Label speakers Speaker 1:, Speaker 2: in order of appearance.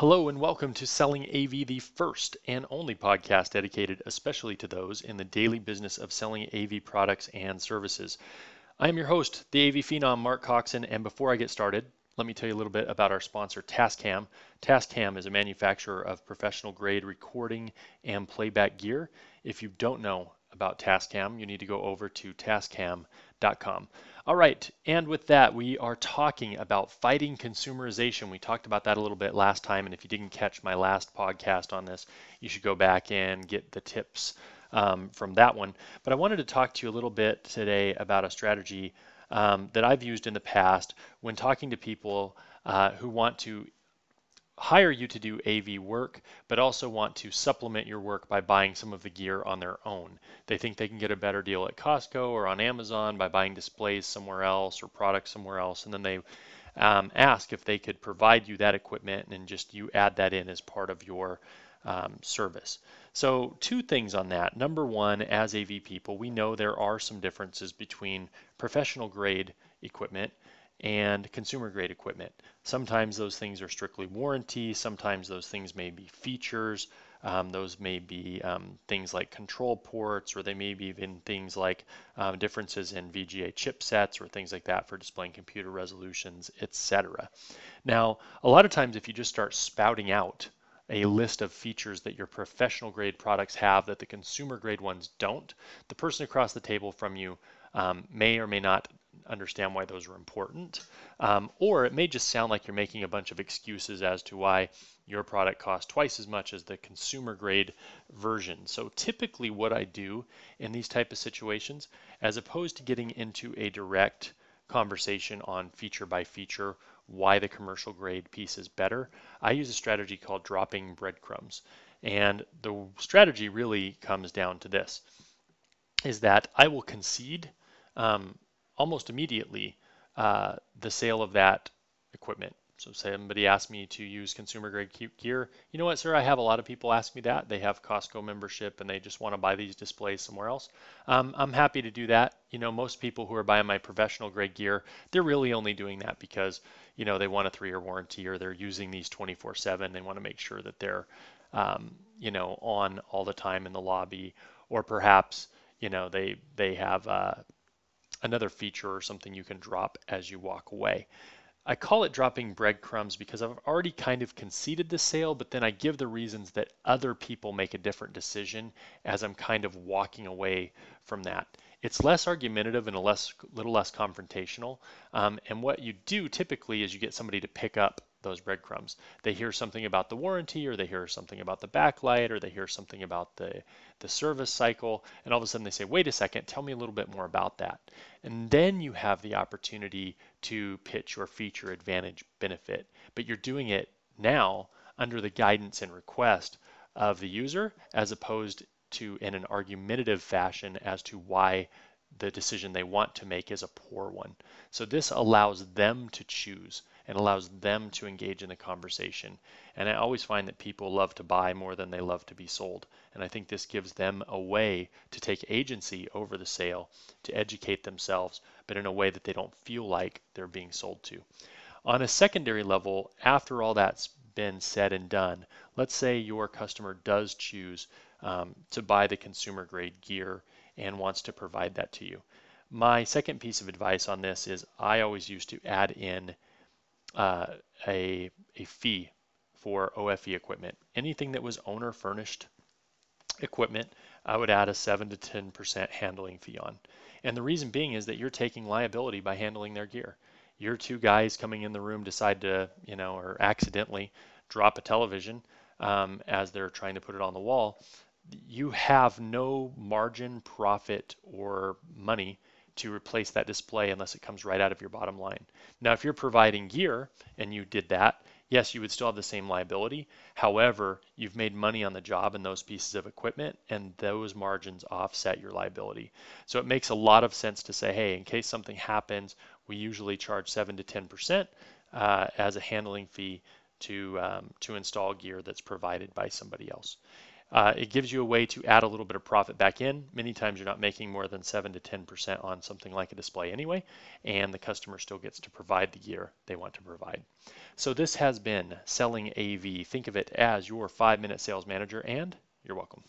Speaker 1: Hello and welcome to Selling AV, the first and only podcast dedicated especially to those in the daily business of selling AV products and services. I am your host, the AV Phenom, Mark Coxon, and before I get started, let me tell you a little bit about our sponsor, Tascam. Tascam is a manufacturer of professional grade recording and playback gear. If you don't know about Tascam, you need to go over to tascam.com. All right, and with that, we are talking about fighting consumerization. We talked about that a little bit last time, and if you didn't catch my last podcast on this, you should go back and get the tips um, from that one. But I wanted to talk to you a little bit today about a strategy um, that I've used in the past when talking to people uh, who want to hire you to do AV work, but also want to supplement your work by buying some of the gear on their own. They think they can get a better deal at Costco or on Amazon by buying displays somewhere else or products somewhere else, and then they um, ask if they could provide you that equipment and just you add that in as part of your um, service. So, two things on that. Number one, as AV people, we know there are some differences between professional grade equipment and consumer grade equipment. Sometimes those things are strictly warranty, sometimes those things may be features, um, those may be um, things like control ports, or they may be even things like um, differences in VGA chipsets or things like that for displaying computer resolutions, etc. Now, a lot of times if you just start spouting out a list of features that your professional grade products have that the consumer grade ones don't, the person across the table from you um, may or may not understand why those are important. Um, or it may just sound like you're making a bunch of excuses as to why your product costs twice as much as the consumer grade version. So typically what I do in these type of situations, as opposed to getting into a direct conversation on feature by feature, why the commercial grade piece is better, I use a strategy called dropping breadcrumbs. And the strategy really comes down to this, is that I will concede um, almost immediately uh, the sale of that equipment. So somebody asked me to use consumer grade gear. You know what, sir? I have a lot of people ask me that. They have Costco membership and they just want to buy these displays somewhere else. Um, I'm happy to do that. You know, most people who are buying my professional grade gear, they're really only doing that because, you know, they want a three-year warranty or they're using these 24/7. They want to make sure that they're, um, you know, on all the time in the lobby, or perhaps, you know, they they have. Uh, another feature or something you can drop as you walk away. I call it dropping breadcrumbs because I've already kind of conceded the sale, but then I give the reasons that other people make a different decision as I'm kind of walking away from that. It's less argumentative and a less, little less confrontational. Um, and what you do typically is you get somebody to pick up those breadcrumbs. They hear something about the warranty, or they hear something about the backlight, or they hear something about the, the service cycle, and all of a sudden they say, wait a second, tell me a little bit more about that. And then you have the opportunity to pitch your feature advantage benefit. But you're doing it now under the guidance and request of the user as opposed to in an argumentative fashion as to why the decision they want to make is a poor one. So this allows them to choose and allows them to engage in the conversation. And I always find that people love to buy more than they love to be sold. And I think this gives them a way to take agency over the sale, to educate themselves, but in a way that they don't feel like they're being sold to. On a secondary level, after all that's been said and done, let's say your customer does choose um, to buy the consumer grade gear and wants to provide that to you. My second piece of advice on this is I always used to add in uh, a, a fee for OFE equipment. Anything that was owner furnished equipment, I would add a 7 to 10% handling fee on. And the reason being is that you're taking liability by handling their gear. Your two guys coming in the room decide to, you know, or accidentally drop a television um, as they're trying to put it on the wall. You have no margin, profit, or money to replace that display unless it comes right out of your bottom line. Now, if you're providing gear and you did that, yes, you would still have the same liability. However, you've made money on the job in those pieces of equipment, and those margins offset your liability. So it makes a lot of sense to say, hey, in case something happens, we usually charge 7 to 10% uh, as a handling fee to, um, to install gear that's provided by somebody else. Uh, it gives you a way to add a little bit of profit back in. Many times you're not making more than 7 to 10% on something like a display anyway, and the customer still gets to provide the gear they want to provide. So this has been Selling AV. Think of it as your five minute sales manager, and you're welcome.